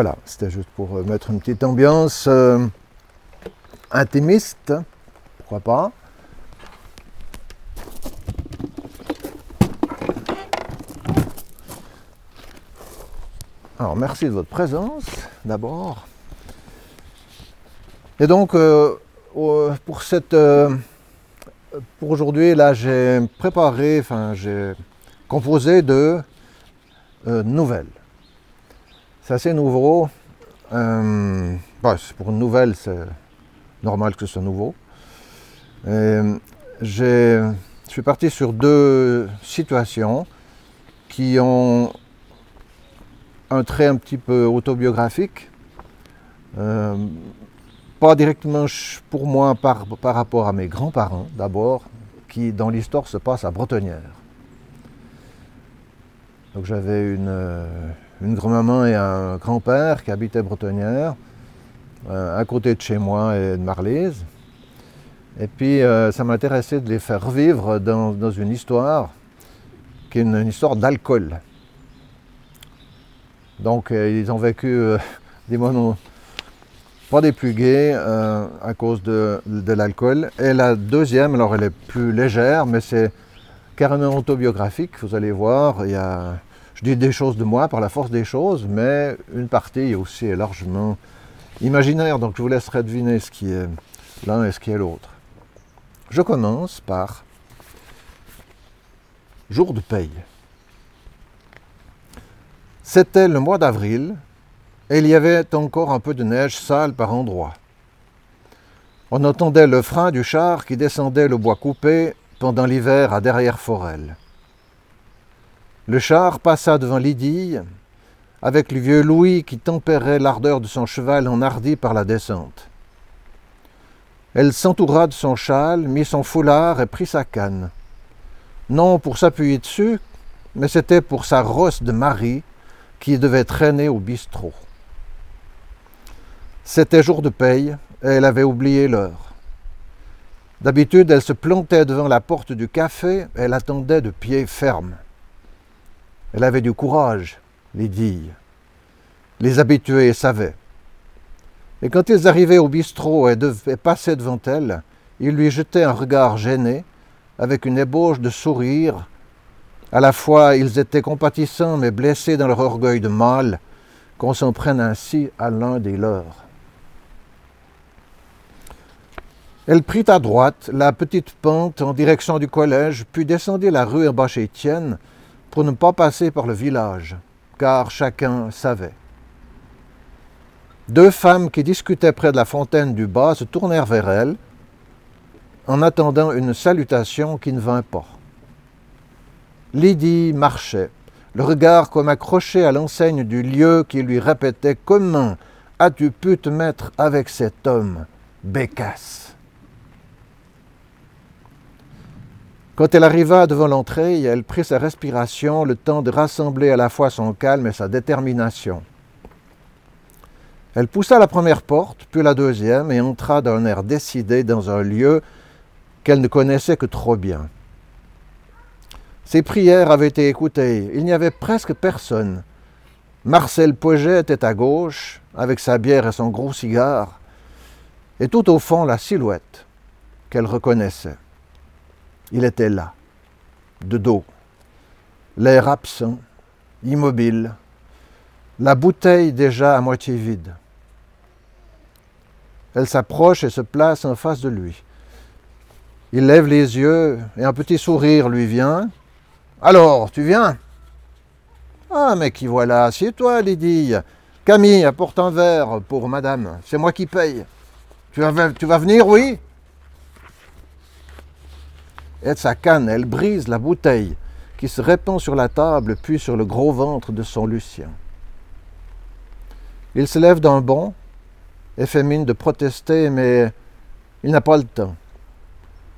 Voilà, c'était juste pour euh, mettre une petite ambiance euh, intimiste, pourquoi pas. Alors, merci de votre présence, d'abord. Et donc, euh, pour cette, pour aujourd'hui, là, j'ai préparé, enfin, j'ai composé de nouvelles. C'est assez nouveau. Euh, bah, pour une nouvelle, c'est normal que ce soit nouveau. J'ai- je suis parti sur deux situations qui ont un trait un petit peu autobiographique. Euh, pas directement pour moi par, par rapport à mes grands-parents d'abord, qui dans l'histoire se passe à Bretonnière. Donc j'avais une, euh, une grand-maman et un grand-père qui habitaient Bretonnière, euh, à côté de chez moi et de Marlise. Et puis euh, ça m'intéressait de les faire revivre dans, une histoire qui est une, histoire d'alcool. Donc euh, ils ont vécu des moments pas des plus gais à cause de l'alcool. Et la deuxième, alors elle est plus légère, mais c'est carrément autobiographique, vous allez voir. Il y a, je dis des choses de moi par la force des choses, mais une partie aussi est largement imaginaire, donc je vous laisserai deviner ce qui est l'un et ce qui est l'autre. Je commence par jour de paye. C'était le mois d'avril et il y avait encore un peu de neige sale par endroits. On entendait le frein du char qui descendait le bois coupé pendant l'hiver à derrière Forel. Le char passa devant Lydie avec le vieux Louis qui tempérait l'ardeur de son cheval enhardi par la descente. Elle s'entoura de son châle, mit son foulard et prit sa canne. Non pour s'appuyer dessus, mais c'était pour sa rosse de mari qui devait traîner au bistrot. C'était jour de paye et elle avait oublié l'heure. D'habitude, elle se plantait devant la porte du café et elle attendait de pied ferme. Elle avait du courage, Lydie. Les habitués savaient. Et quand ils arrivaient au bistrot et passer devant elle, ils lui jetaient un regard gêné, avec une ébauche de sourire. À la fois, ils étaient compatissants mais blessés dans leur orgueil de mâle, qu'on s'en prenne ainsi à l'un des leurs. Elle prit à droite la petite pente en direction du collège, puis descendit la rue chez Étienne pour ne pas passer par le village, car chacun savait. Deux femmes qui discutaient près de la fontaine du bas se tournèrent vers elle, en attendant une salutation qui ne vint pas. Lydie marchait, le regard comme accroché à l'enseigne du lieu qui lui répétait Comment as-tu pu te mettre avec cet homme, Bécasse? Quand elle arriva devant l'entrée, elle prit sa respiration, le temps de rassembler à la fois son calme et sa détermination. Elle poussa la première porte, puis la deuxième, et entra d'un air décidé dans un lieu qu'elle ne connaissait que trop bien. Ses prières avaient été écoutées. Il n'y avait presque personne. Marcel Poget était à gauche, avec sa bière et son gros cigare, et tout au fond la silhouette qu'elle reconnaissait. Il était là, de dos, l'air absent, immobile, la bouteille déjà à moitié vide. Elle s'approche et se place en face de lui. Il lève les yeux et un petit sourire lui vient. Alors, tu viens? Ah, mais qui voilà, assieds-toi, Lydie. Camille, apporte un verre pour madame, c'est moi qui paye. Tu vas, tu vas venir, oui? Et sa canne, elle brise la bouteille qui se répand sur la table puis sur le gros ventre de son Lucien. Il se lève d'un bond et fait mine de protester, mais il n'a pas le temps.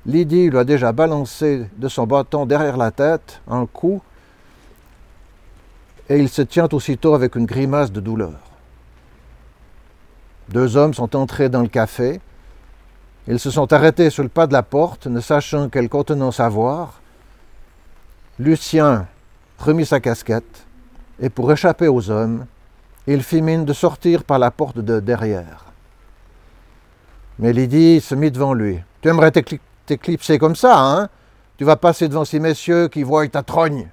Lydie lui a déjà balancé de son bâton derrière la tête un coup et il se tient aussitôt avec une grimace de douleur. Deux hommes sont entrés dans le café. Ils se sont arrêtés sur le pas de la porte, ne sachant quelle contenance avoir. Lucien remit sa casquette et pour échapper aux hommes, Il fit mine de sortir par la porte de derrière. Mais Lydie se mit devant lui. Tu aimerais t'éclipser comme ça, hein? Tu vas passer devant ces messieurs qui voient ta trogne.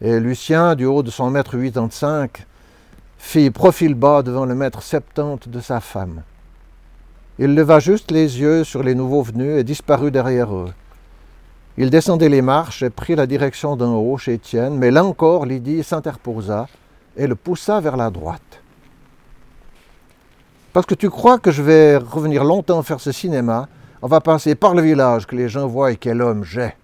Et Lucien, du haut de son mètre 85, fit profil bas devant le mètre 70 de sa femme. Il leva juste les yeux sur les nouveaux venus et disparut derrière eux. Il descendait les marches et prit la direction d'en haut chez Étienne, mais là encore Lydie s'interposa et le poussa vers la droite. Parce que tu crois que je vais revenir longtemps faire ce cinéma, on va passer par le village que les gens voient quel homme j'ai.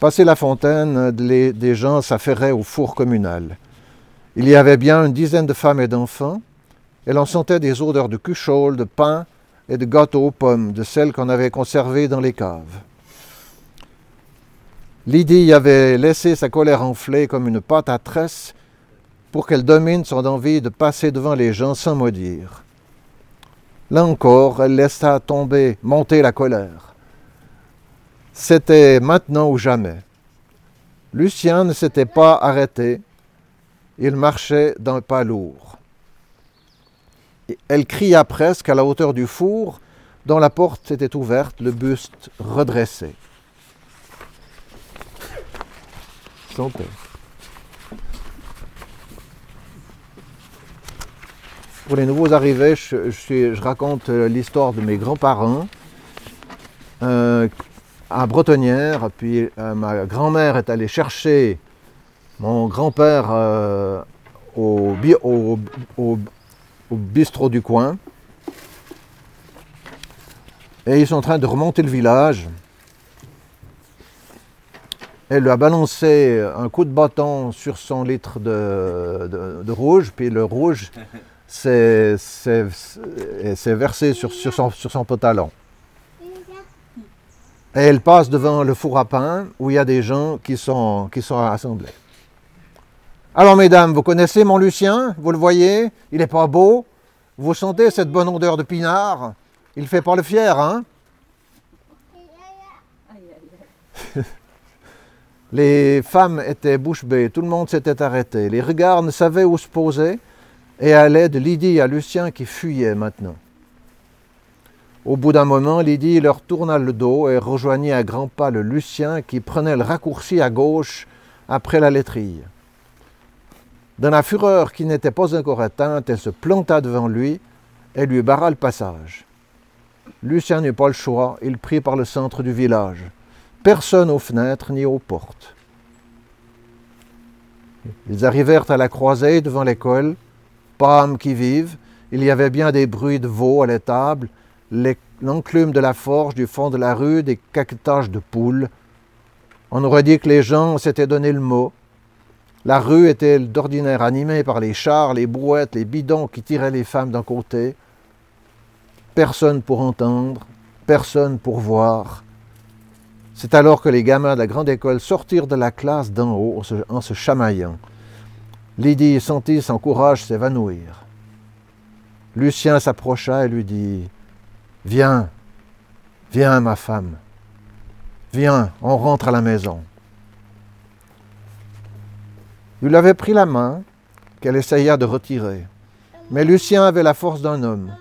Passé la fontaine, des gens s'affairaient au four communal. Il y avait bien une dizaine de femmes et d'enfants, et l'on sentait des odeurs de cuchol, de pain et de gâteaux aux pommes, de celles qu'on avait conservées dans les caves. Lydie avait laissé sa colère enfler comme une pâte à tresse pour qu'elle domine son envie de passer devant les gens sans maudire. Là encore, elle laissa tomber, monter la colère. C'était maintenant ou jamais. Lucien ne s'était pas arrêté. Il marchait d'un pas lourd. Elle cria presque à la hauteur du four, dont la porte était ouverte, le buste redressé. Pour les nouveaux arrivés, je, raconte l'histoire de mes grands-parents euh, à Bretonnière. Puis euh, ma grand-mère est allée chercher mon grand-père euh, au, au, bistrot du coin. Et ils sont en train de remonter le village. Elle lui a balancé un coup de bâton sur son litre de, rouge, puis le rouge s'est versé sur, sur, son, sur son pantalon. Et elle passe devant le four à pain où il y a des gens qui sont, qui sont assemblés. Alors, mesdames, vous connaissez mon Lucien? Vous le voyez? Il n'est pas beau. Vous sentez cette bonne odeur de pinard? Il fait pas le fier, hein? Les femmes étaient bouche bée, tout le monde s'était arrêté. Les regards ne savaient où se poser. Et allaient de Lydie à Lucien qui fuyait maintenant. Au bout d'un moment, Lydie leur tourna le dos et rejoignit à grands pas le Lucien qui prenait le raccourci à gauche après la laiterie. Dans la fureur qui n'était pas encore atteinte, elle se planta devant lui et lui barra le passage. Lucien n'eut pas le choix, il prit par le centre du village. Personne aux fenêtres ni aux portes. Ils arrivèrent à la croisée devant l'école, Pâme qui vive, il y avait bien des bruits de veaux à l'étable, l'enclume de la forge du fond de la rue, des caquetages de poules. On aurait dit que les gens s'étaient donné le mot. La rue était d'ordinaire animée par les chars, les brouettes, les bidons qui tiraient les femmes d'un côté? Personne pour entendre, personne pour voir. C'est alors que les gamins de la grande école sortirent de la classe d'en haut en se chamaillant. Lydie sentit son courage s'évanouir. Lucien s'approcha et lui dit Viens, viens ma femme, viens, on rentre à la maison. Il avait pris la main qu'elle essaya de retirer, mais Lucien avait la force d'un homme.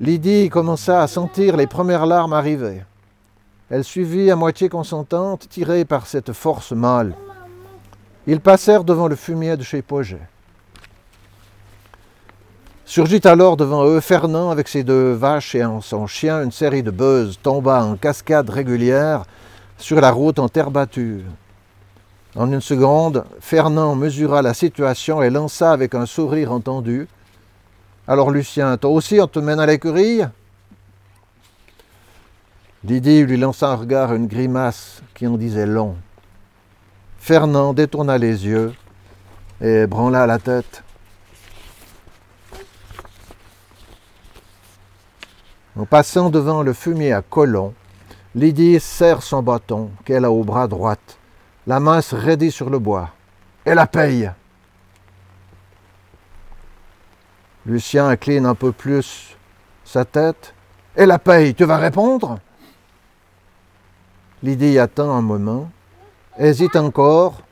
Lydie commença à sentir les premières larmes arriver. Elle suivit à moitié consentante, tirée par cette force mâle. Ils passèrent devant le fumier de chez Poget. Surgit alors devant eux Fernand avec ses deux vaches et son chien. Une série de beuses tomba en cascade régulière sur la route en terre battue. En une seconde, Fernand mesura la situation et lança avec un sourire entendu Alors Lucien, toi aussi on te mène à l'écurie? Lydie lui lança un regard, une grimace qui en disait long. Fernand détourna les yeux et branla la tête. En passant devant le fumier à Colomb, Lydie serre son bâton qu'elle a au bras droite. La main se raidit sur le bois. Et la paye. Lucien incline un peu plus sa tête. Et la paye, tu vas répondre? Lydie attend un moment, hésite encore,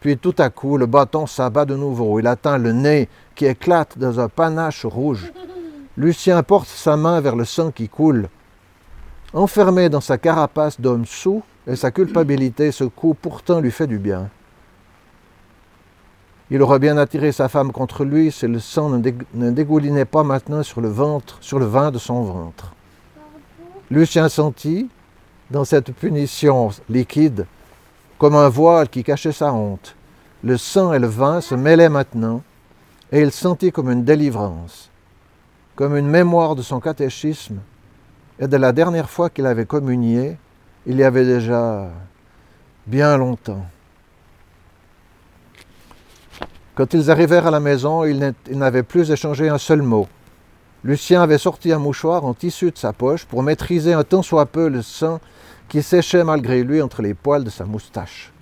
Puis tout à coup, le bâton s'abat de nouveau. Il atteint le nez qui éclate dans un panache rouge. Lucien porte sa main vers le sang qui coule. Enfermé dans sa carapace d'homme sous, et sa culpabilité, ce coup pourtant lui fait du bien. Il aurait bien attiré sa femme contre lui si le sang ne dégoulinait pas maintenant sur le ventre, sur le vin de son ventre. Lucien sentit, dans cette punition liquide, comme un voile qui cachait sa honte. Le sang et le vin se mêlaient maintenant, et il sentit comme une délivrance, comme une mémoire de son catéchisme et de la dernière fois qu'il avait communié, il y avait déjà bien longtemps. Quand ils arrivèrent à la maison, ils n'avaient plus échangé un seul mot. Lucien avait sorti un mouchoir en tissu de sa poche pour maîtriser un tant soit peu le sang qui séchait malgré lui entre les poils de sa moustache.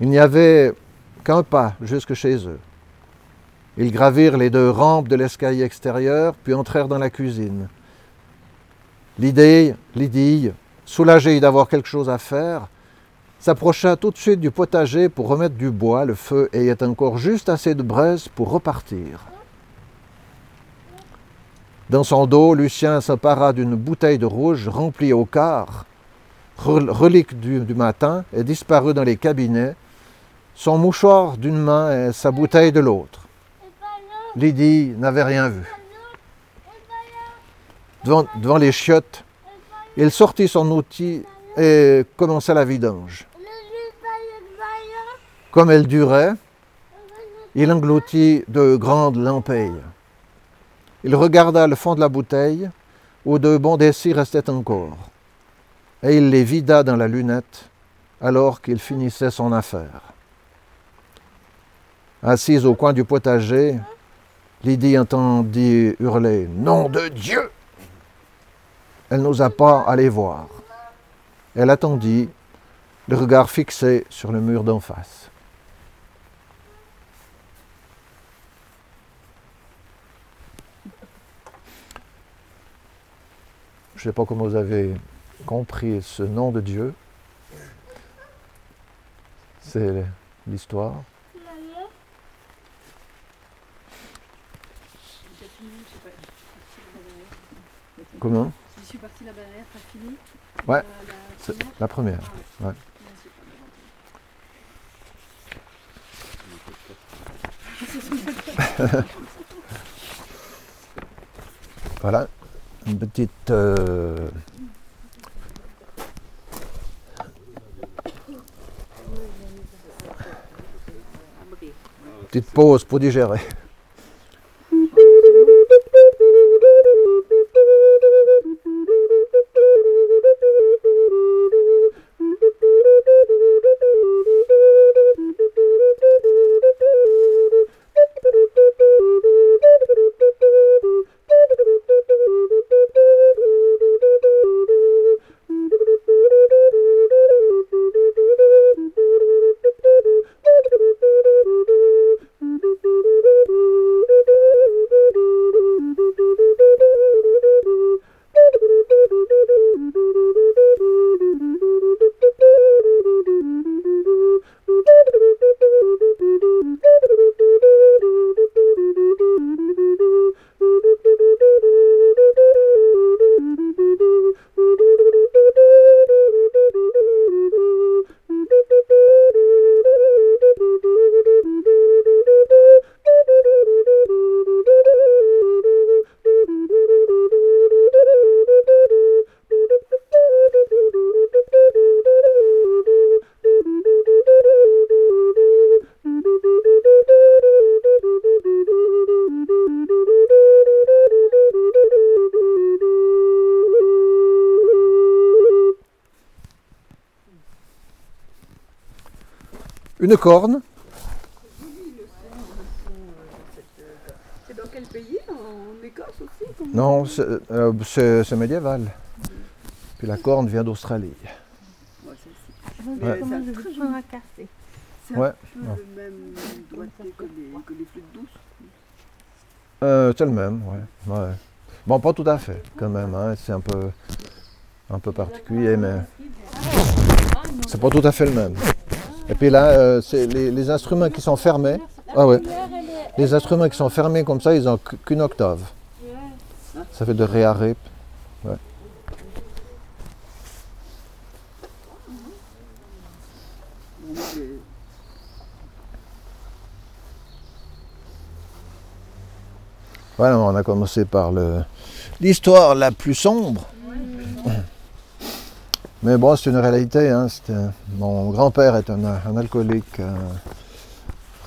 Il n'y avait qu'un pas jusque chez eux. Ils gravirent les deux rampes de l'escalier extérieur, puis entrèrent dans la cuisine. L'idée, Lydie, soulagée d'avoir quelque chose à faire, s'approcha tout de suite du potager pour remettre du bois, le feu ayant encore juste assez de braise pour repartir. Dans son dos, Lucien s'empara d'une bouteille de rouge remplie au quart, relique du, matin, et disparut dans les cabinets, son mouchoir d'une main et sa bouteille de l'autre. Lydie n'avait rien vu. Devant les chiottes, il sortit son outil et commença la vidange. Comme elle durait, il engloutit de grandes lampées. Il regarda le fond de la bouteille, où deux bons d'essie restaient encore, et il les vida dans la lunette alors qu'il finissait son affaire. Assise au coin du potager, Lydie entendit hurler Nom de Dieu Elle n'osa pas aller voir. Elle attendit, le regard fixé sur le mur d'en face. Je ne sais pas comment vous avez compris ce nom de Dieu. C'est l'histoire. Comment? Suis partie la barrière, t'as fini Ouais, la, la première. Ouais. voilà une petite euh, petite pause pour digérer. Une corne. C'est dans quel pays En Écosse aussi Non, euh, c'est médiéval. Puis la corne vient d'Australie. Ouais, c'est Ouais. Ouais. un peu le même doigté que les, que les flûtes douces. Euh, c'est le même, ouais. ouais. Bon, pas tout à fait, quand même. hein, C'est un peu, un peu particulier, mais c'est pas tout à fait le même. Et puis là, euh, c'est les, instruments qui sont fermés. Ah ouais. Les instruments qui sont fermés comme ça, ils ont qu- qu'une octave. Ça fait de ré à ré. Voilà, on a commencé par l'histoire la plus sombre. Mais bon, c'est une réalité. hein, Mon grand-père est un, alcoolique euh,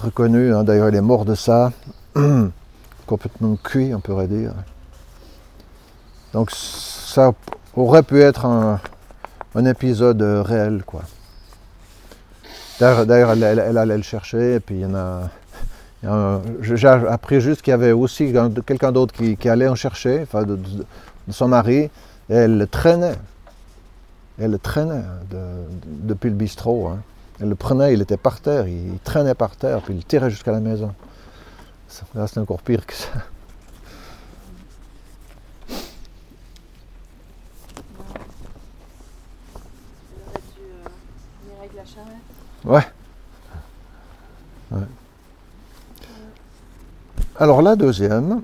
reconnu. hein, D'ailleurs, il est mort de ça. Complètement cuit, on pourrait dire. Donc, ça aurait pu être un, épisode euh, réel, quoi. D'ailleurs, elle, allait le chercher, et puis il y en a. J'ai appris juste qu'il y avait aussi un- quelqu'un d'autre qui, allait en chercher, enfin, de son mari, et elle le traînait. Elle le traînait hein, de- de- depuis le bistrot. hein. Elle le prenait, il était par terre, il, traînait par terre, puis il tirait jusqu'à la maison. Là, c'est encore pire que ça. Ouais. Ouais. Alors la deuxième.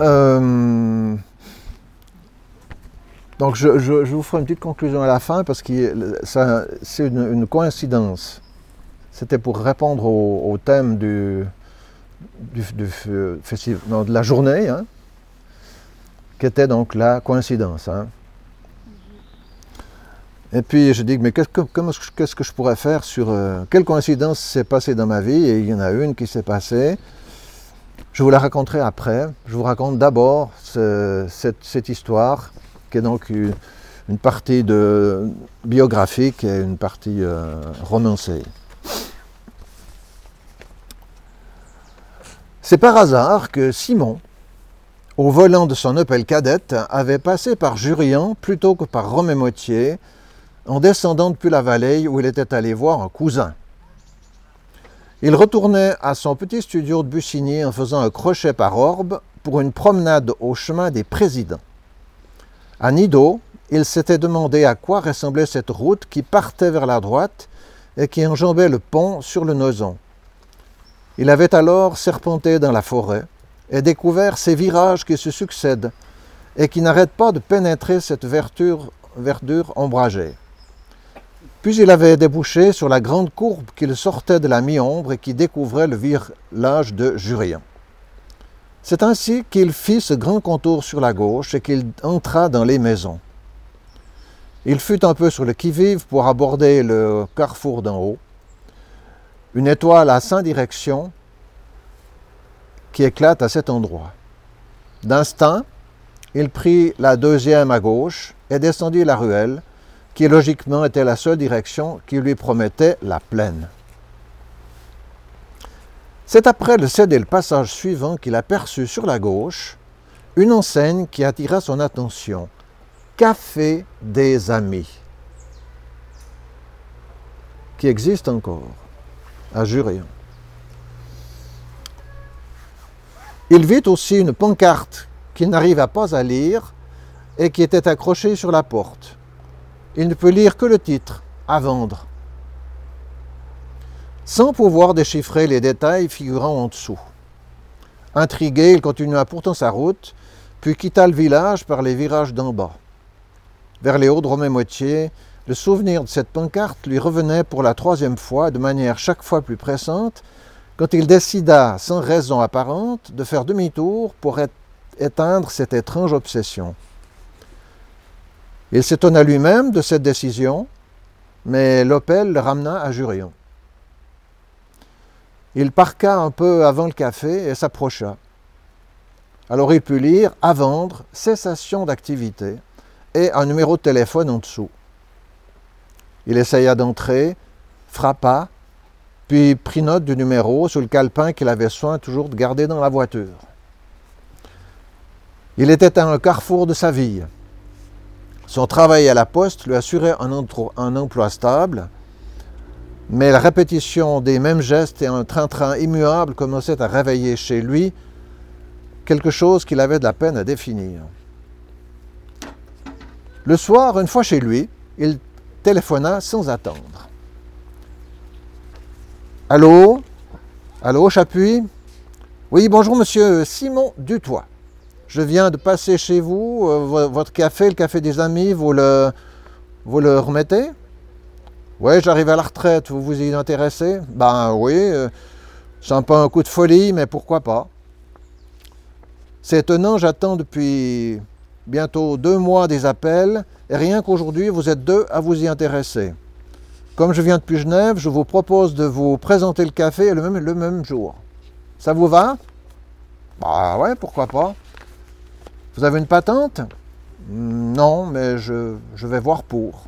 euh, donc je, vous ferai une petite conclusion à la fin parce que c'est une, coïncidence. C'était pour répondre au, thème du, de la journée, hein, qui était donc la coïncidence. hein. Et puis je dis, mais qu'est-ce que, que- je pourrais faire sur euh, quelle coïncidence s'est passée dans ma vie? Et il y en a une qui s'est passée. Je vous la raconterai après. Je vous raconte d'abord ce- cette, cette histoire, qui est donc une, partie de, biographique et une partie euh, romancée. C'est par hasard que Simon, au volant de son Opel cadette, avait passé par Jurian plutôt que par Romé-Motier, en descendant depuis la vallée où il était allé voir un cousin. Il retournait à son petit studio de Bussigny en faisant un crochet par orbe pour une promenade au chemin des présidents. À Nido, il s'était demandé à quoi ressemblait cette route qui partait vers la droite et qui enjambait le pont sur le Nozon. Il avait alors serpenté dans la forêt et découvert ces virages qui se succèdent et qui n'arrêtent pas de pénétrer cette verdure, ombragée. Puis il avait débouché sur la grande courbe qu'il sortait de la mi-ombre et qui découvrait le village de Jurien. C'est ainsi qu'il fit ce grand contour sur la gauche et qu'il entra dans les maisons. Il fut un peu sur le qui-vive pour aborder le carrefour d'en haut. Une étoile à cinq directions qui éclate à cet endroit. D'instinct, il prit la deuxième à gauche et descendit la ruelle qui logiquement était la seule direction qui lui promettait la plaine. C'est après le céder le passage suivant qu'il aperçut sur la gauche une enseigne qui attira son attention. Café des Amis, qui existe encore à Jurion. Il vit aussi une pancarte qu'il n'arriva pas à lire et qui était accrochée sur la porte. Il ne peut lire que le titre, à vendre. Sans pouvoir déchiffrer les détails figurant en dessous. Intrigué, il continua pourtant sa route, puis quitta le village par les virages d'en bas. Vers les hauts de Romé-Moitié, le souvenir de cette pancarte lui revenait pour la troisième fois, de manière chaque fois plus pressante, quand il décida, sans raison apparente, de faire demi-tour pour éteindre cette étrange obsession. Il s'étonna lui-même de cette décision, mais l'Opel le ramena à Jurion. Il parqua un peu avant le café et s'approcha. Alors il put lire à vendre, cessation d'activité et un numéro de téléphone en dessous. Il essaya d'entrer, frappa, puis prit note du numéro sur le calepin qu'il avait soin toujours de garder dans la voiture. Il était à un carrefour de sa vie. Son travail à la poste lui assurait un, emploi stable, mais la répétition des mêmes gestes et un train-train immuable commençaient à réveiller chez lui quelque chose qu'il avait de la peine à définir. Le soir, une fois chez lui, il téléphona sans attendre. Allô? Allô, Chapuis? Oui, bonjour monsieur Simon Dutoit. Je viens de passer chez vous, euh, votre café, le café des amis, vous le, vous le remettez? Oui, j'arrive à la retraite, vous vous y intéressez? Ben oui, euh, c'est un peu un coup de folie, mais pourquoi pas C'est étonnant, j'attends depuis bientôt deux mois des appels, et rien qu'aujourd'hui, vous êtes deux à vous y intéresser. Comme je viens depuis Genève, je vous propose de vous présenter le café le même, jour. Ça vous va? Bah ouais, pourquoi pas. Vous avez une patente? Non, mais je, vais voir pour.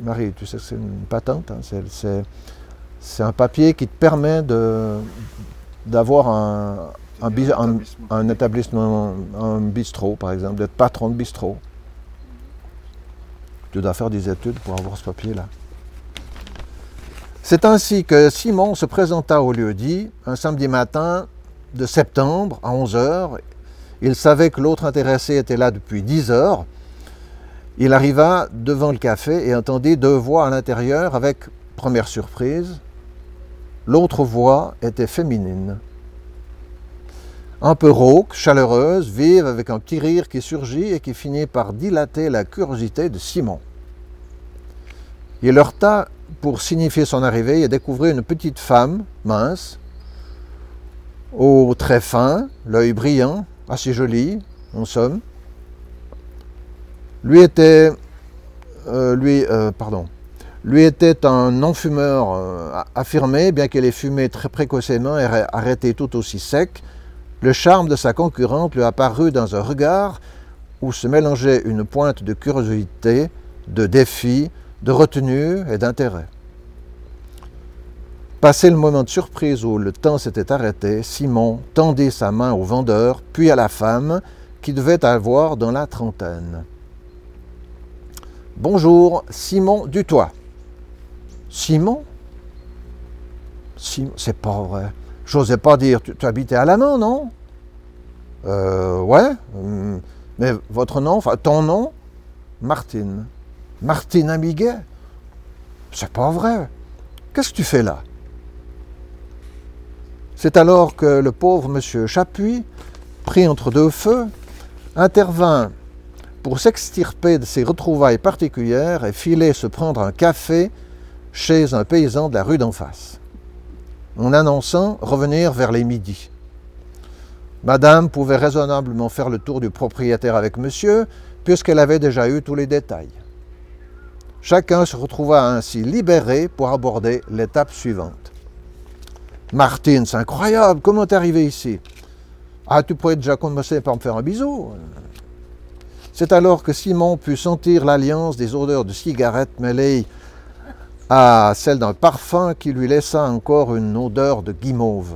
Marie, tu sais que c'est une patente. Hein, c'est un papier qui te permet d'avoir un, un, établissement, un bistrot, par exemple, d'être patron de bistrot. Tu dois faire des études pour avoir ce papier-là. C'est ainsi que Simon se présenta au lieu dit un samedi matin de septembre à 11 heures il savait que l'autre intéressé était là depuis dix heures. Il arriva devant le café et entendit deux voix à l'intérieur avec, première surprise, l'autre voix était féminine. Un peu rauque, chaleureuse, vive, avec un petit rire qui surgit et qui finit par dilater la curiosité de Simon. Il heurta pour signifier son arrivée et découvrit une petite femme, mince, aux traits fins, l'œil brillant, assez joli, en somme. Lui était, euh, euh, lui était un non-fumeur euh, affirmé, bien qu'elle ait fumé très précocement et arrêté tout aussi sec. Le charme de sa concurrente lui apparut dans un regard où se mélangeait une pointe de curiosité, de défi, de retenue et d'intérêt. Passé le moment de surprise où le temps s'était arrêté, Simon tendit sa main au vendeur, puis à la femme, qui devait avoir dans la trentaine. Bonjour, Simon Dutoit. Simon? Simon, c'est pas vrai. J'osais pas dire, tu, habitais à la main, non? Euh, ouais. Hmm. Mais votre nom, enfin ton nom? Martine. Martine Amiguet? C'est pas vrai. Qu'est-ce que tu fais là? C'est alors que le pauvre monsieur Chapuis, pris entre deux feux, intervint pour s'extirper de ses retrouvailles particulières et filer se prendre un café chez un paysan de la rue d'en face, en annonçant revenir vers les midis. Madame pouvait raisonnablement faire le tour du propriétaire avec monsieur, puisqu'elle avait déjà eu tous les détails. Chacun se retrouva ainsi libéré pour aborder l'étape suivante. Martine, c'est incroyable, comment t'es arrivé ici? Ah, tu pourrais déjà commencer par me faire un bisou. C'est alors que Simon put sentir l'alliance des odeurs de cigarettes mêlées à celle d'un parfum qui lui laissa encore une odeur de guimauve.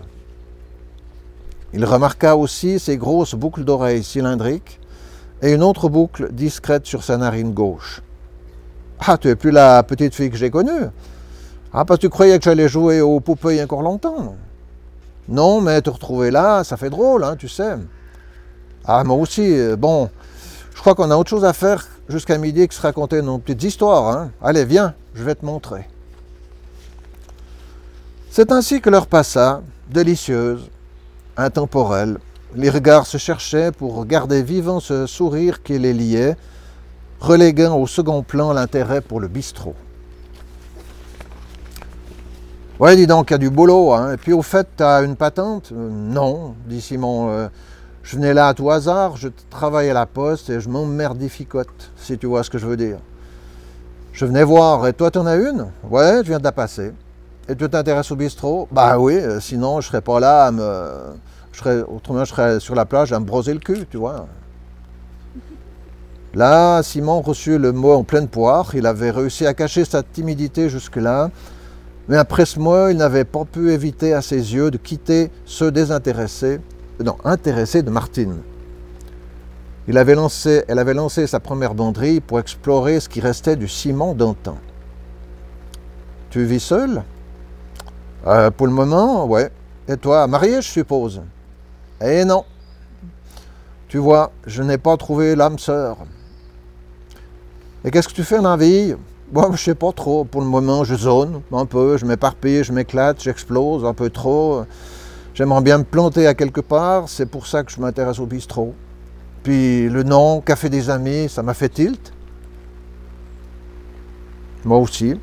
Il remarqua aussi ses grosses boucles d'oreilles cylindriques et une autre boucle discrète sur sa narine gauche. Ah, tu es plus la petite fille que j'ai connue. Ah, parce que tu croyais que j'allais jouer au poupées encore longtemps. Non, mais te retrouver là, ça fait drôle, hein, tu sais. Ah, moi aussi, euh, bon, je crois qu'on a autre chose à faire jusqu'à midi que se raconter nos petites histoires. Hein. Allez, viens, je vais te montrer. C'est ainsi que l'heure passa, délicieuse, intemporelle. Les regards se cherchaient pour garder vivant ce sourire qui les liait, reléguant au second plan l'intérêt pour le bistrot. Ouais, dis donc, il y a du boulot. Hein. Et puis au fait, tu as une patente? Euh, Non, dit Simon. Euh, je venais là à tout hasard, je travaille à la poste et je m'emmerdificote, si tu vois ce que je veux dire. Je venais voir, et toi, tu en as une? Ouais, je viens de la passer. Et tu t'intéresses au bistrot? Bah oui, euh, sinon je serais pas là à me. Je serais, autrement, je serais sur la plage à me broser le cul, tu vois. Là, Simon reçut le mot en pleine poire. Il avait réussi à cacher sa timidité jusque-là. Mais après ce mois, il n'avait pas pu éviter à ses yeux de quitter ceux désintéressés, non, intéressés de Martine. Il avait lancé, elle avait lancé sa première banderie pour explorer ce qui restait du ciment d'antan. Tu vis seul? Euh, Pour le moment, ouais. Et toi, marié, je suppose? Eh non. Tu vois, je n'ai pas trouvé l'âme sœur. Et qu'est-ce que tu fais dans la vie? Je sais pas trop. Pour le moment, je zone un peu, je m'éparpille, je m'éclate, j'explose un peu trop. J'aimerais bien me planter à quelque part, c'est pour ça que je m'intéresse au bistrot. Puis le nom, Café des Amis, ça m'a fait tilt. Moi aussi.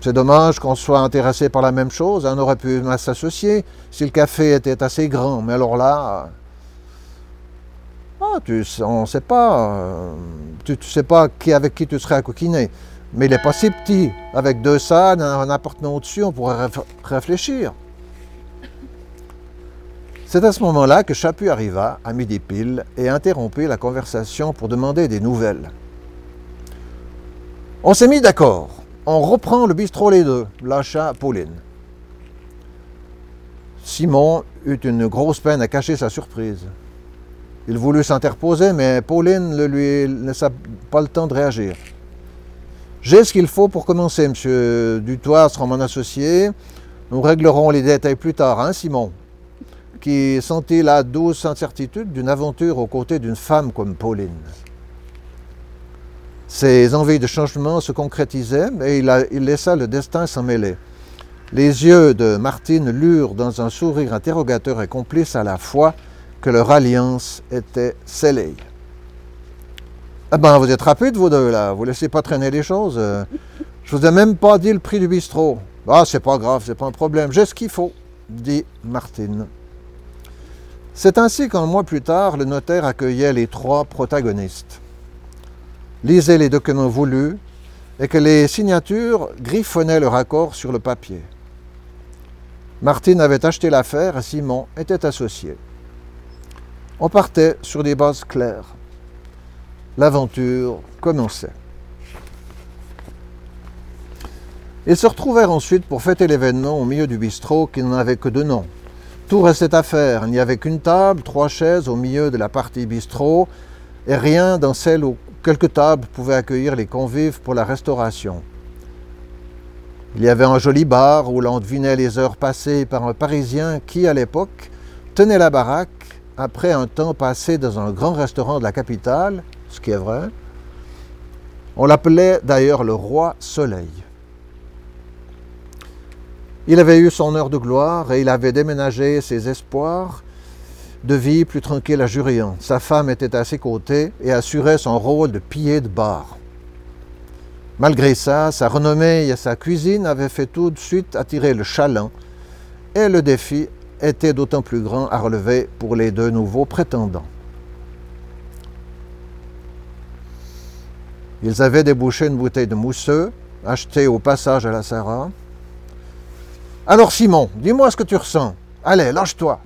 C'est dommage qu'on soit intéressé par la même chose. On aurait pu s'associer si le café était assez grand. Mais alors là, ah, tu, on ne sait pas. Euh, tu ne sais pas avec qui tu serais à coquiner. Mais il n'est pas si petit. Avec deux salles, un appartement au-dessus, on pourrait réfléchir. C'est à ce moment-là que Chapu arriva, à midi pile, et interrompit la conversation pour demander des nouvelles. On s'est mis d'accord. On reprend le bistrot les deux, lâcha Pauline. Simon eut une grosse peine à cacher sa surprise. Il voulut s'interposer, mais Pauline ne lui laissa pas le temps de réagir. J'ai ce qu'il faut pour commencer, monsieur Dutoit sera mon associé. Nous réglerons les détails plus tard, hein, Simon? Qui sentit la douce incertitude d'une aventure aux côtés d'une femme comme Pauline. Ses envies de changement se concrétisaient, mais il, laissa le destin s'en mêler. Les yeux de Martine lurent dans un sourire interrogateur et complice à la fois que leur alliance était scellée. Ah ben, vous êtes rapide, vous deux, là. Vous laissez pas traîner les choses. Euh. Je vous ai même pas dit le prix du bistrot. Ah, c'est pas grave, c'est pas un problème. J'ai ce qu'il faut, dit Martine. C'est ainsi qu'un mois plus tard, le notaire accueillait les trois protagonistes. Lisait les documents voulus et que les signatures griffonnaient leur accord sur le papier. Martine avait acheté l'affaire et Simon était associé. On partait sur des bases claires l'aventure commençait. Ils se retrouvèrent ensuite pour fêter l'événement au milieu du bistrot qui n'en avait que deux noms. Tout restait à faire. Il n'y avait qu'une table, trois chaises au milieu de la partie bistrot et rien dans celle où quelques tables pouvaient accueillir les convives pour la restauration. Il y avait un joli bar où l'on devinait les heures passées par un Parisien qui, à l'époque, tenait la baraque après un temps passé dans un grand restaurant de la capitale ce qui est vrai. On l'appelait d'ailleurs le roi Soleil. Il avait eu son heure de gloire et il avait déménagé ses espoirs de vie plus tranquille à Jurian. Sa femme était à ses côtés et assurait son rôle de pilier de bar. Malgré ça, sa renommée et sa cuisine avaient fait tout de suite attirer le chaland et le défi était d'autant plus grand à relever pour les deux nouveaux prétendants. Ils avaient débouché une bouteille de mousseux, achetée au passage à la Sarah. Alors Simon, dis-moi ce que tu ressens. Allez, lâche-toi.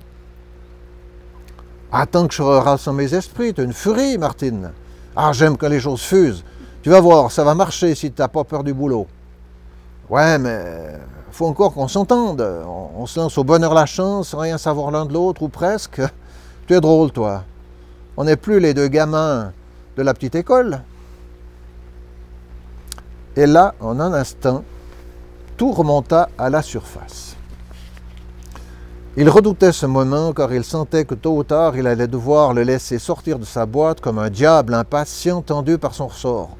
Attends que je rassemble mes esprits, tu une furie, Martine. Ah, j'aime quand les choses fusent. Tu vas voir, ça va marcher si tu n'as pas peur du boulot. Ouais, mais faut encore qu'on s'entende. On, on, se lance au bonheur la chance, sans rien savoir l'un de l'autre, ou presque. Tu es drôle, toi. On n'est plus les deux gamins de la petite école. Et là, en un instant, tout remonta à la surface. Il redoutait ce moment car il sentait que tôt ou tard il allait devoir le laisser sortir de sa boîte comme un diable impatient tendu par son ressort.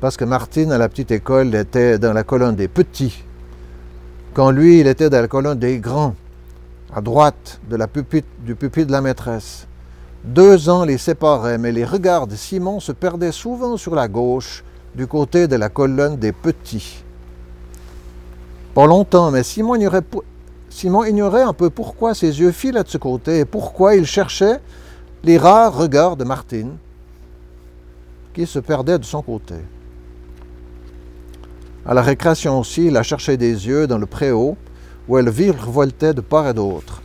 Parce que Martine, à la petite école, était dans la colonne des petits, quand lui, il était dans la colonne des grands, à droite de la du pupitre de la maîtresse. Deux ans les séparaient, mais les regards de Simon se perdaient souvent sur la gauche, du côté de la colonne des petits. Pas longtemps, mais Simon ignorait, un peu pourquoi ses yeux filaient de ce côté et pourquoi il cherchait les rares regards de Martine qui se perdaient de son côté. À la récréation aussi, il a cherché des yeux dans le préau où elle virevoltait de part et d'autre.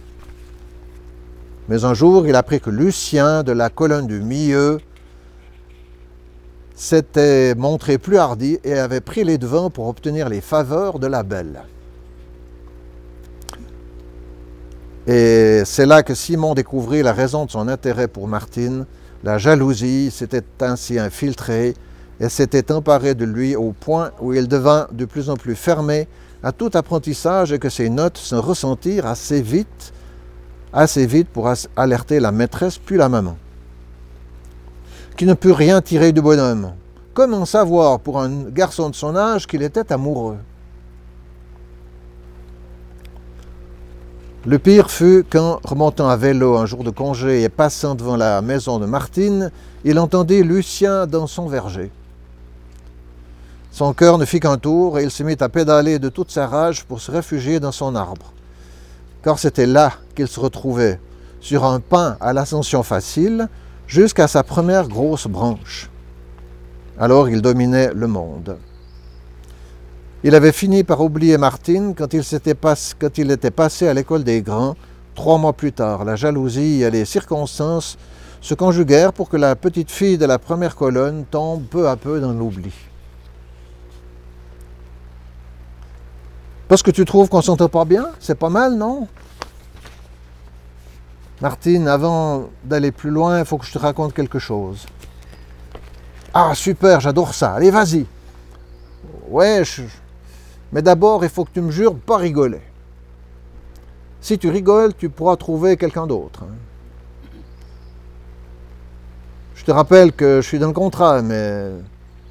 Mais un jour, il apprit que Lucien de la colonne du milieu s'était montré plus hardi et avait pris les devants pour obtenir les faveurs de la belle. Et c'est là que Simon découvrit la raison de son intérêt pour Martine. La jalousie s'était ainsi infiltrée et s'était emparée de lui au point où il devint de plus en plus fermé à tout apprentissage et que ses notes se ressentirent assez vite, assez vite pour alerter la maîtresse puis la maman qui ne put rien tirer du bonhomme. Comment savoir pour un garçon de son âge qu'il était amoureux Le pire fut quand, remontant à vélo un jour de congé et passant devant la maison de Martine, il entendit Lucien dans son verger. Son cœur ne fit qu'un tour et il se mit à pédaler de toute sa rage pour se réfugier dans son arbre. Car c'était là qu'il se retrouvait, sur un pain à l'ascension facile, jusqu'à sa première grosse branche. Alors il dominait le monde. Il avait fini par oublier Martine quand il, était passé à l'école des grands, trois mois plus tard. La jalousie et les circonstances se conjuguèrent pour que la petite fille de la première colonne tombe peu à peu dans l'oubli. Parce que tu trouves qu'on s'entend pas bien? C'est pas mal, non? Martine, avant d'aller plus loin, il faut que je te raconte quelque chose. Ah, super, j'adore ça. Allez, vas-y. Ouais, je, mais d'abord, il faut que tu me jures pas rigoler. Si tu rigoles, tu pourras trouver quelqu'un d'autre. Hein. Je te rappelle que je suis dans le contrat, mais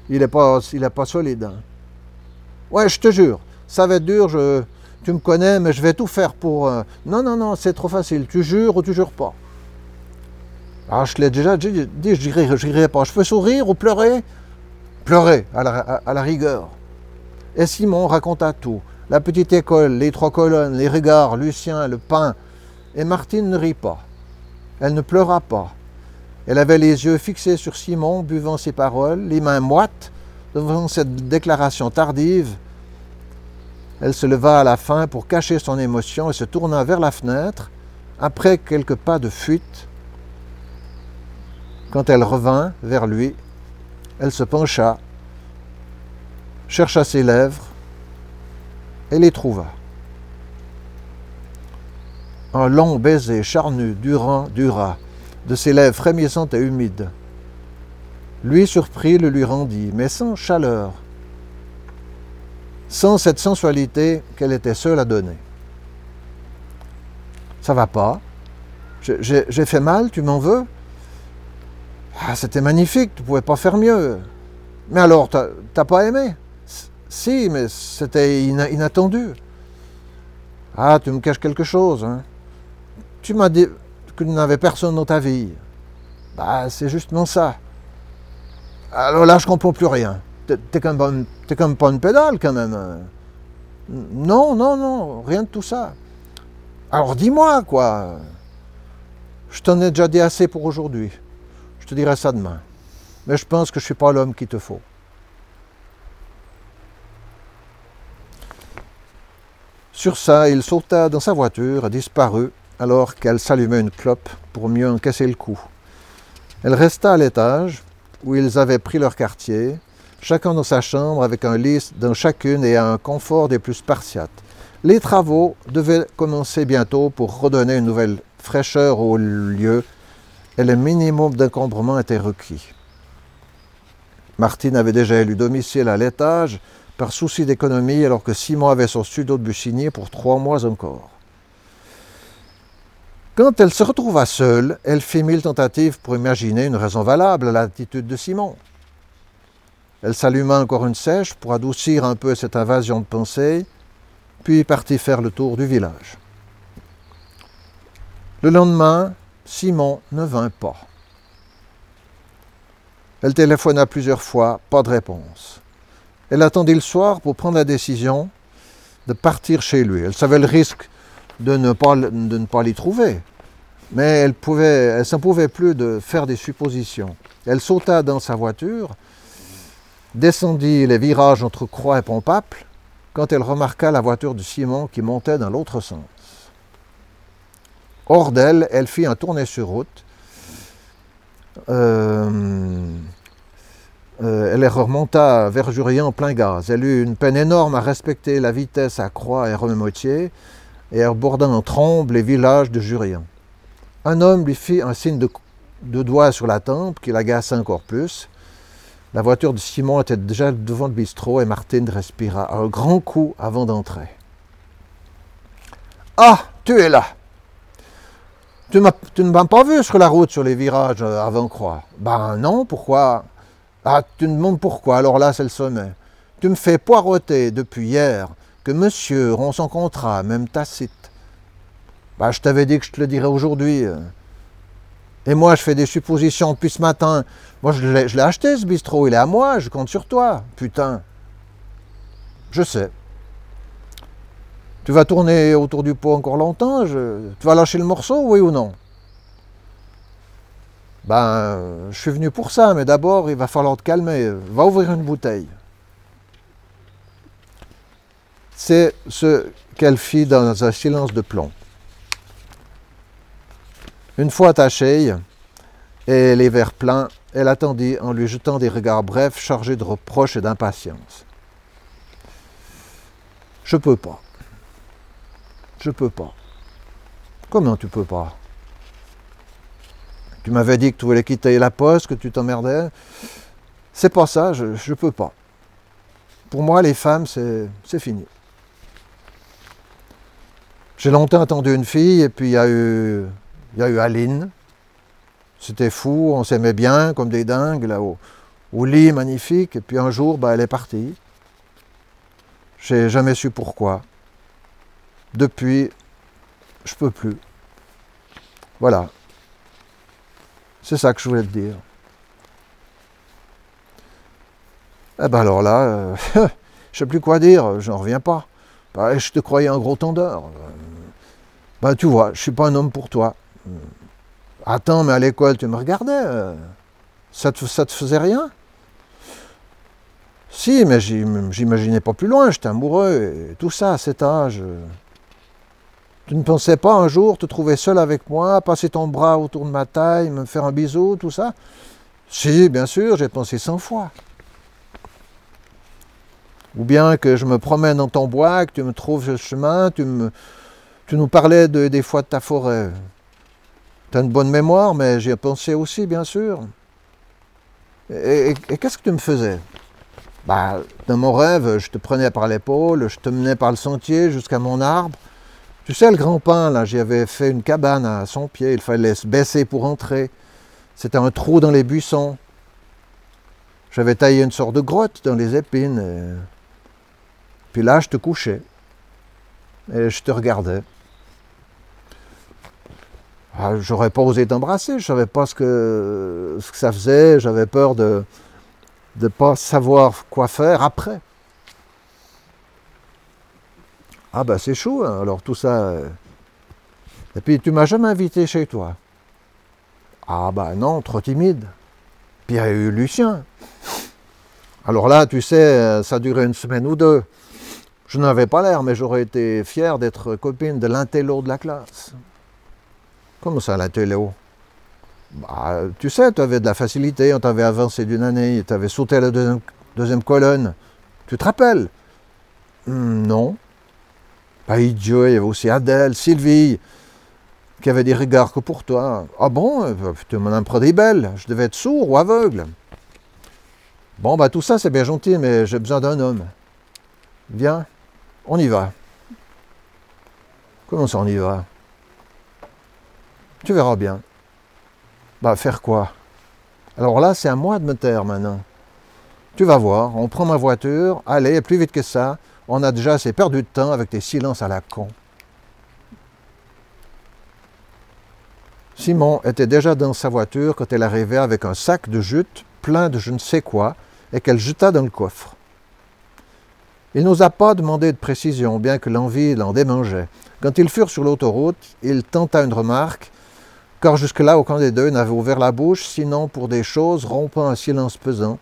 il n'est pas, pas solide. Hein. Ouais, je te jure, ça va être dur, je, tu me connais, mais je vais tout faire pour... Euh, non, non, non, c'est trop facile. Tu jures ou tu jures pas? Ah, je l'ai déjà dit, je n'irai pas. Je peux sourire ou pleurer? Pleurer, à la rigueur. Et Simon raconta tout. La petite école, les trois colonnes, les regards, Lucien, le pain. Et Martine ne rit pas. Elle ne pleura pas. Elle avait les yeux fixés sur Simon, buvant ses paroles, les mains moites devant cette déclaration tardive. Elle se leva à la fin pour cacher son émotion et se tourna vers la fenêtre, après quelques pas de fuite. Quand elle revint vers lui, elle se pencha chercha ses lèvres et les trouva. Un long baiser charnu dura, dura de ses lèvres frémissantes et humides. Lui surpris le lui rendit, mais sans chaleur, sans cette sensualité qu'elle était seule à donner. Ça va pas J'ai fait mal, tu m'en veux? Ah, c'était magnifique, tu pouvais pas faire mieux. Mais alors, t'as pas aimé? Si, mais c'était inattendu. Ah, tu me caches quelque chose. Hein. Tu m'as dit que tu n'avais personne dans ta vie. Bah, c'est justement ça. Alors là, je comprends plus rien. T'es comme, comme pas une pédale quand même. Non, non, non, rien de tout ça. Alors dis-moi, quoi. Je t'en ai déjà dit assez pour aujourd'hui. Je te dirai ça demain. Mais je pense que je ne suis pas l'homme qu'il te faut. Sur ça, il sauta dans sa voiture disparut alors qu'elle s'allumait une clope pour mieux encaisser le coup. Elle resta à l'étage où ils avaient pris leur quartier, chacun dans sa chambre avec un lit dans chacune et un confort des plus spartiates. Les travaux devaient commencer bientôt pour redonner une nouvelle fraîcheur au lieu et le minimum d'encombrement était requis. Martine avait déjà élu domicile à l'étage par souci d'économie, alors que Simon avait son studio de Bussigny pour trois mois encore. Quand elle se retrouva seule, elle fit mille tentatives pour imaginer une raison valable à l'attitude de Simon. Elle s'alluma encore une sèche pour adoucir un peu cette invasion de pensée, puis partit faire le tour du village. Le lendemain, Simon ne vint pas. Elle téléphona plusieurs fois, pas de réponse. Elle attendit le soir pour prendre la décision de partir chez lui. Elle savait le risque de ne pas, l'y trouver, mais elle pouvait, elle s'en pouvait plus de faire des suppositions. Elle sauta dans sa voiture, descendit les virages entre Croix et Pompaple, quand elle remarqua la voiture de Simon qui montait dans l'autre sens. Hors d'elle, elle fit un tourné sur route. Euh, euh, elle remonta vers Jurien en plein gaz. Elle eut une peine énorme à respecter la vitesse à Croix et Remotier et aborda en trombe les villages de Jurien. Un homme lui fit un signe de, doigt sur la tempe qui l'agaça encore plus. La voiture de Simon était déjà devant le bistrot et Martine respira un grand coup avant d'entrer. Ah, tu es là Tu, ne m'as pas vu sur la route sur les virages avant Croix Ben non, pourquoi? Ah, tu me demandes pourquoi, alors là, c'est le sommet. Tu me fais poireauter depuis hier que monsieur rompt son contrat, même tacite. Bah, je t'avais dit que je te le dirais aujourd'hui. Et moi, je fais des suppositions depuis ce matin. Moi, je l'ai acheté, ce bistrot. Il est à moi. Je compte sur toi. Putain. Je sais. Tu vas tourner autour du pot encore longtemps. Tu vas lâcher le morceau, oui ou non? Ben, je suis venu pour ça, mais d'abord, il va falloir te calmer. Va ouvrir une bouteille. C'est ce qu'elle fit dans un silence de plomb. Une fois attachée et les verres pleins, elle attendit en lui jetant des regards brefs chargés de reproches et d'impatience. Je peux pas. Je peux pas. Comment tu peux pas? Tu m'avais dit que tu voulais quitter la poste, que tu t'emmerdais. C'est pas ça, je, peux pas. Pour moi, les femmes, c'est fini. J'ai longtemps attendu une fille, et puis il y a eu il y a eu Aline. C'était fou, on s'aimait bien comme des dingues là haut au lit magnifique. Et puis un jour, bah, elle est partie. J'ai jamais su pourquoi. Depuis, je peux plus. Voilà. C'est ça que je voulais te dire. Eh ben alors là, euh, je sais plus quoi dire, j'en reviens pas. Bah, je te croyais un gros tendeur. Ben tu vois, je suis pas un homme pour toi. Attends, mais à l'école, tu me regardais. Euh, ça te, ça te faisait rien? Si, mais j'imaginais pas plus loin. J'étais amoureux tout ça à cet âge. Tu ne pensais pas un jour te trouver seul avec moi, passer ton bras autour de ma taille, me faire un bisou, tout ça? Si, bien sûr, j'ai pensé cent fois. Ou bien que je me promène dans ton bois, que tu me trouves ce chemin, tu, me, tu nous parlais de, des fois de ta forêt. Tu une bonne mémoire, mais j'y ai pensé aussi, bien sûr. Et, qu'est-ce que tu me faisais? Bah, Dans mon rêve, je te prenais par l'épaule, je te menais par le sentier jusqu'à mon arbre. Tu sais, le grand pin, là, j'y avais fait une cabane à son pied, il fallait se baisser pour entrer. C'était un trou dans les buissons. J'avais taillé une sorte de grotte dans les épines. Puis là, je te couchais. Et je te regardais. Ah, j'aurais pas osé t'embrasser, je savais pas ce que, ça faisait, j'avais peur de ne pas savoir quoi faire après. Ah ben c'est chaud, hein. alors tout ça. Euh. Et puis tu m'as jamais invité chez toi. Ah ben non, trop timide. Puis il y a eu Lucien. Alors là, tu sais, euh, ça durait une semaine ou deux. Je n'avais pas l'air, mais j'aurais été fier d'être copine de l'intello de la classe. Comment ça, la téléo bah, Tu sais, tu avais de la facilité, on t'avait avancé d'une année, tu avais sauté à la deuxième, colonne. Tu te rappelles? Hmm, Non. Pas idiot, il y avait aussi Adèle, Sylvie, qui avaient des regards que pour toi. Ah bon? Tu m'en as des belles. Je devais être sourd ou aveugle. Bon, bah tout ça, c'est bien gentil, mais j'ai besoin d'un homme. Viens, on y va. Comment ça, on y va? Tu verras bien. Bah, faire quoi? Alors là, c'est à moi de me taire maintenant. Tu vas voir, on prend ma voiture, allez, plus vite que ça. On a déjà assez perdu de temps avec tes silences à la con. Simon était déjà dans sa voiture quand elle arrivait avec un sac de jute plein de je ne sais quoi et qu'elle jeta dans le coffre. Il n'osa pas demander de précision, bien que l'envie l'en démangeait. Quand ils furent sur l'autoroute, il tenta une remarque car jusque-là, aucun des deux n'avait ouvert la bouche, sinon pour des choses rompant un silence pesant,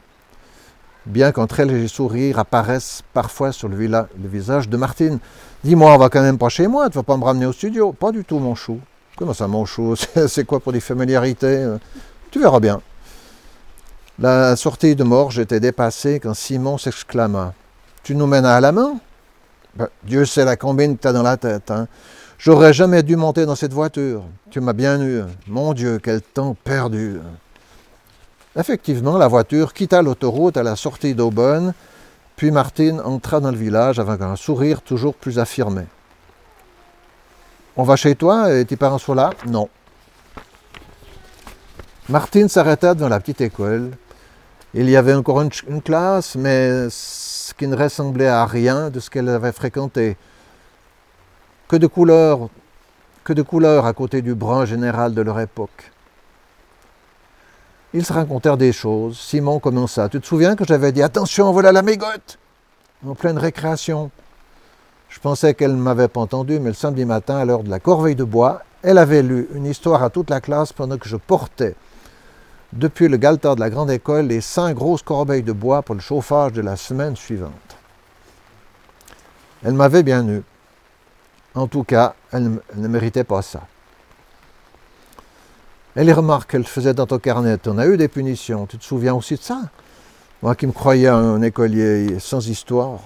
bien qu'un très léger sourire apparaisse parfois sur le, visage de Martine. Dis-moi, on va quand même pas chez moi, tu vas pas me ramener au studio Pas du tout, mon chou. Comment ça, mon chou? C'est quoi pour des familiarités Tu verras bien. La sortie de Morge était dépassée quand Simon s'exclama Tu nous mènes à la main? Ben, Dieu sait la combine que tu dans la tête. Hein. J'aurais jamais dû monter dans cette voiture. Tu m'as bien eu. Mon Dieu, quel temps perdu. Effectivement, la voiture quitta l'autoroute à la sortie d'Aubonne, puis Martine entra dans le village avec un sourire toujours plus affirmé. On va chez toi et tes parents sont là? Non. Martine s'arrêta devant la petite école Il y avait encore une, une classe, mais ce qui ne ressemblait à rien de ce qu'elle avait fréquenté. Que de couleurs, que de couleurs à côté du brun général de leur époque. Ils se racontèrent des choses. Simon commença. Tu te souviens que j'avais dit Attention, voilà la mégotte En pleine récréation. Je pensais qu'elle ne m'avait pas entendu, mais le samedi matin, à l'heure de la corveille de bois, elle avait lu une histoire à toute la classe pendant que je portais, depuis le galetas de la grande école, les cinq grosses corbeilles de bois pour le chauffage de la semaine suivante. Elle m'avait bien eu. En tout cas, elle ne méritait pas ça. Et les remarques qu'elle faisait dans ton carnet, on a eu des punitions. Tu te souviens aussi de ça? Moi qui me croyais un écolier sans histoire.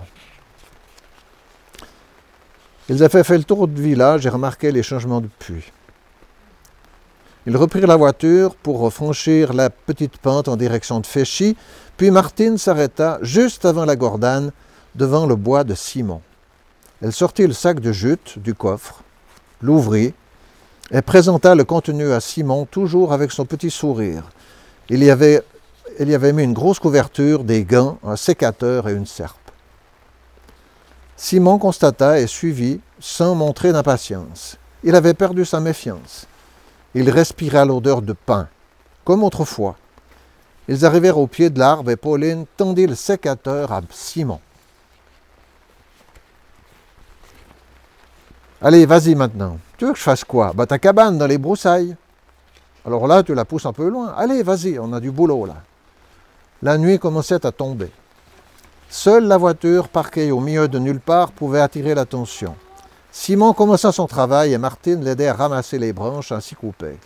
Ils avaient fait le tour du village et remarqué les changements de puits. Ils reprirent la voiture pour franchir la petite pente en direction de Féchy, puis Martine s'arrêta juste avant la Gordane, devant le bois de Simon. Elle sortit le sac de jute du coffre, l'ouvrit et présenta le contenu à Simon, toujours avec son petit sourire. Il y avait, mis une grosse couverture, des gants, un sécateur et une serpe. Simon constata et suivit sans montrer d'impatience. Il avait perdu sa méfiance. Il respira l'odeur de pain, comme autrefois. Ils arrivèrent au pied de l'arbre et Pauline tendit le sécateur à Simon. Allez, vas-y maintenant. Tu veux que je fasse quoi? Bah ta cabane dans les broussailles. Alors là, tu la pousses un peu loin. Allez, vas-y, on a du boulot là. La nuit commençait à tomber. Seule la voiture, parquée au milieu de nulle part, pouvait attirer l'attention. Simon commença son travail et Martine l'aidait à ramasser les branches ainsi coupées.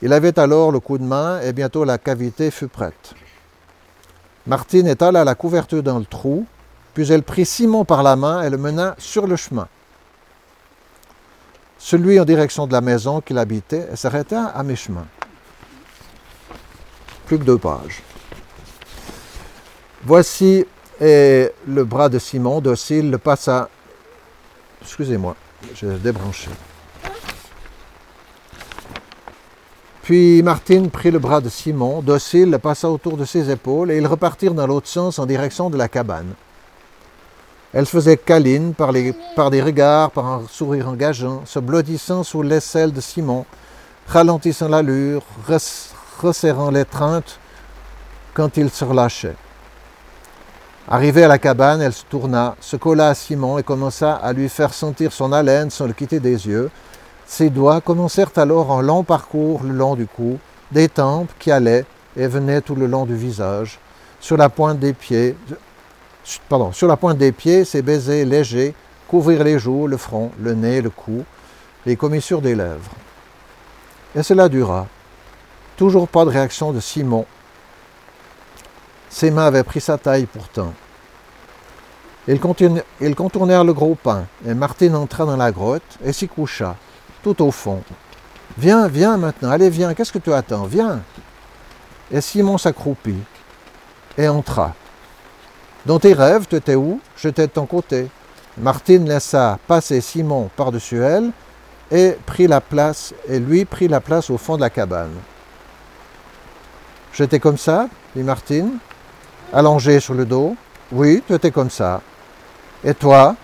Il avait alors le coup de main et bientôt la cavité fut prête. Martine étala la couverture dans le trou, puis elle prit Simon par la main et le mena sur le chemin. Celui en direction de la maison qu'il habitait s'arrêta à mi-chemin. Plus que deux pages. Voici le bras de Simon, docile, le passa. Excusez-moi, j'ai débranché. Puis Martine prit le bras de Simon, docile, le passa autour de ses épaules, et ils repartirent dans l'autre sens en direction de la cabane. Elle faisait câline par, par des regards, par un sourire engageant, se blottissant sous l'aisselle de Simon, ralentissant l'allure, resserrant l'étreinte quand il se relâchait. Arrivée à la cabane, elle se tourna, se colla à Simon et commença à lui faire sentir son haleine sans le quitter des yeux. Ses doigts commencèrent alors un long parcours le long du cou, des tempes qui allaient et venaient tout le long du visage, sur la pointe des pieds, sur la pointe des pieds, ses baisers légers couvrirent les joues, le front, le nez, le cou, les commissures des lèvres. Et cela dura. Toujours pas de réaction de Simon, ses mains avaient pris sa taille pourtant. Ils, contournèrent le gros pain, et Martine entra dans la grotte et s'y coucha, tout au fond. Viens, viens maintenant, allez, viens, qu'est-ce que tu attends? Viens Et Simon s'accroupit et entra. Dans tes rêves, tu étais où? J'étais de ton côté. Martine laissa passer Simon par-dessus elle et prit la place, et lui prit la place au fond de la cabane. J'étais comme ça, dit Martine allongé sur le dos. Oui, tu étais comme ça. Et toi?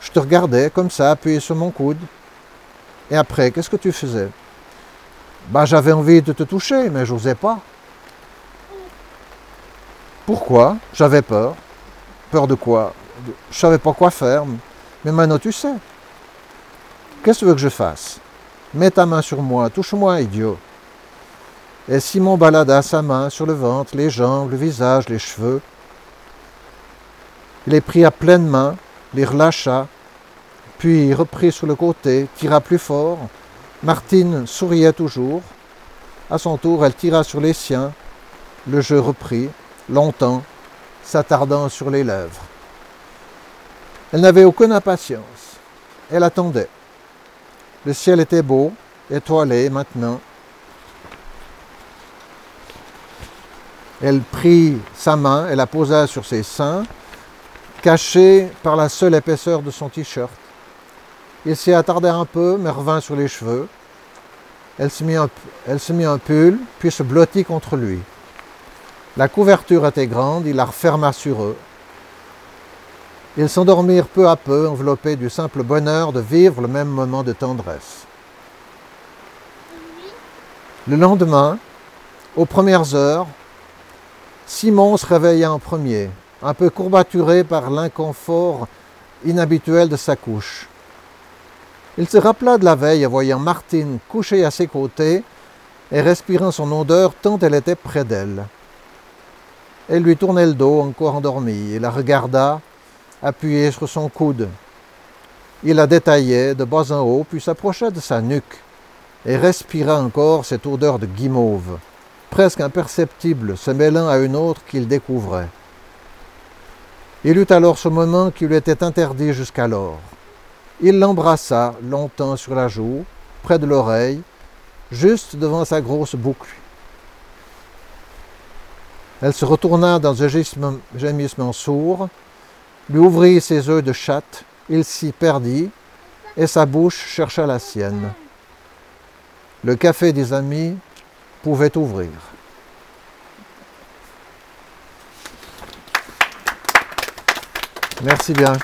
Je te regardais comme ça, appuyé sur mon coude. Et après, qu'est-ce que tu faisais? Bah, j'avais envie de te toucher, mais je n'osais pas. Pourquoi J'avais peur? Peur de quoi? Je savais pas quoi faire. Mais maintenant, tu sais. Qu'est-ce que tu veux que je fasse? Mets ta main sur moi, touche-moi, idiot. Et Simon balada sa main sur le ventre, les jambes, le visage, les cheveux. Il les prit à pleine main, les relâcha, puis reprit sur le côté, tira plus fort. Martine souriait toujours. À son tour, elle tira sur les siens. Le jeu reprit, longtemps, s'attardant sur les lèvres. Elle n'avait aucune impatience. Elle attendait. Le ciel était beau, étoilé maintenant. Elle prit sa main et la posa sur ses seins, cachés par la seule épaisseur de son t-shirt. Il s'y attarda un peu, mais revint sur les cheveux. Elle se, mit un, elle se mit un pull, puis se blottit contre lui. La couverture était grande, il la referma sur eux. Ils s'endormirent peu à peu, enveloppés du simple bonheur de vivre le même moment de tendresse. Le lendemain, aux premières heures, Simon se réveilla en premier, un peu courbaturé par l'inconfort inhabituel de sa couche. Il se rappela de la veille en voyant Martine couchée à ses côtés et respirant son odeur tant elle était près d'elle. Elle lui tournait le dos, encore endormie, et la regarda, appuyée sur son coude. Il la détaillait de bas en haut, puis s'approcha de sa nuque et respira encore cette odeur de guimauve, presque imperceptible, se mêlant à une autre qu'il découvrait. Il eut alors ce moment qui lui était interdit jusqu'alors. Il l'embrassa longtemps sur la joue, près de l'oreille, juste devant sa grosse boucle. Elle se retourna dans un gémissement sourd, lui ouvrit ses yeux de chatte, il s'y perdit, et sa bouche chercha la sienne. Le café des amis pouvait ouvrir. Merci bien.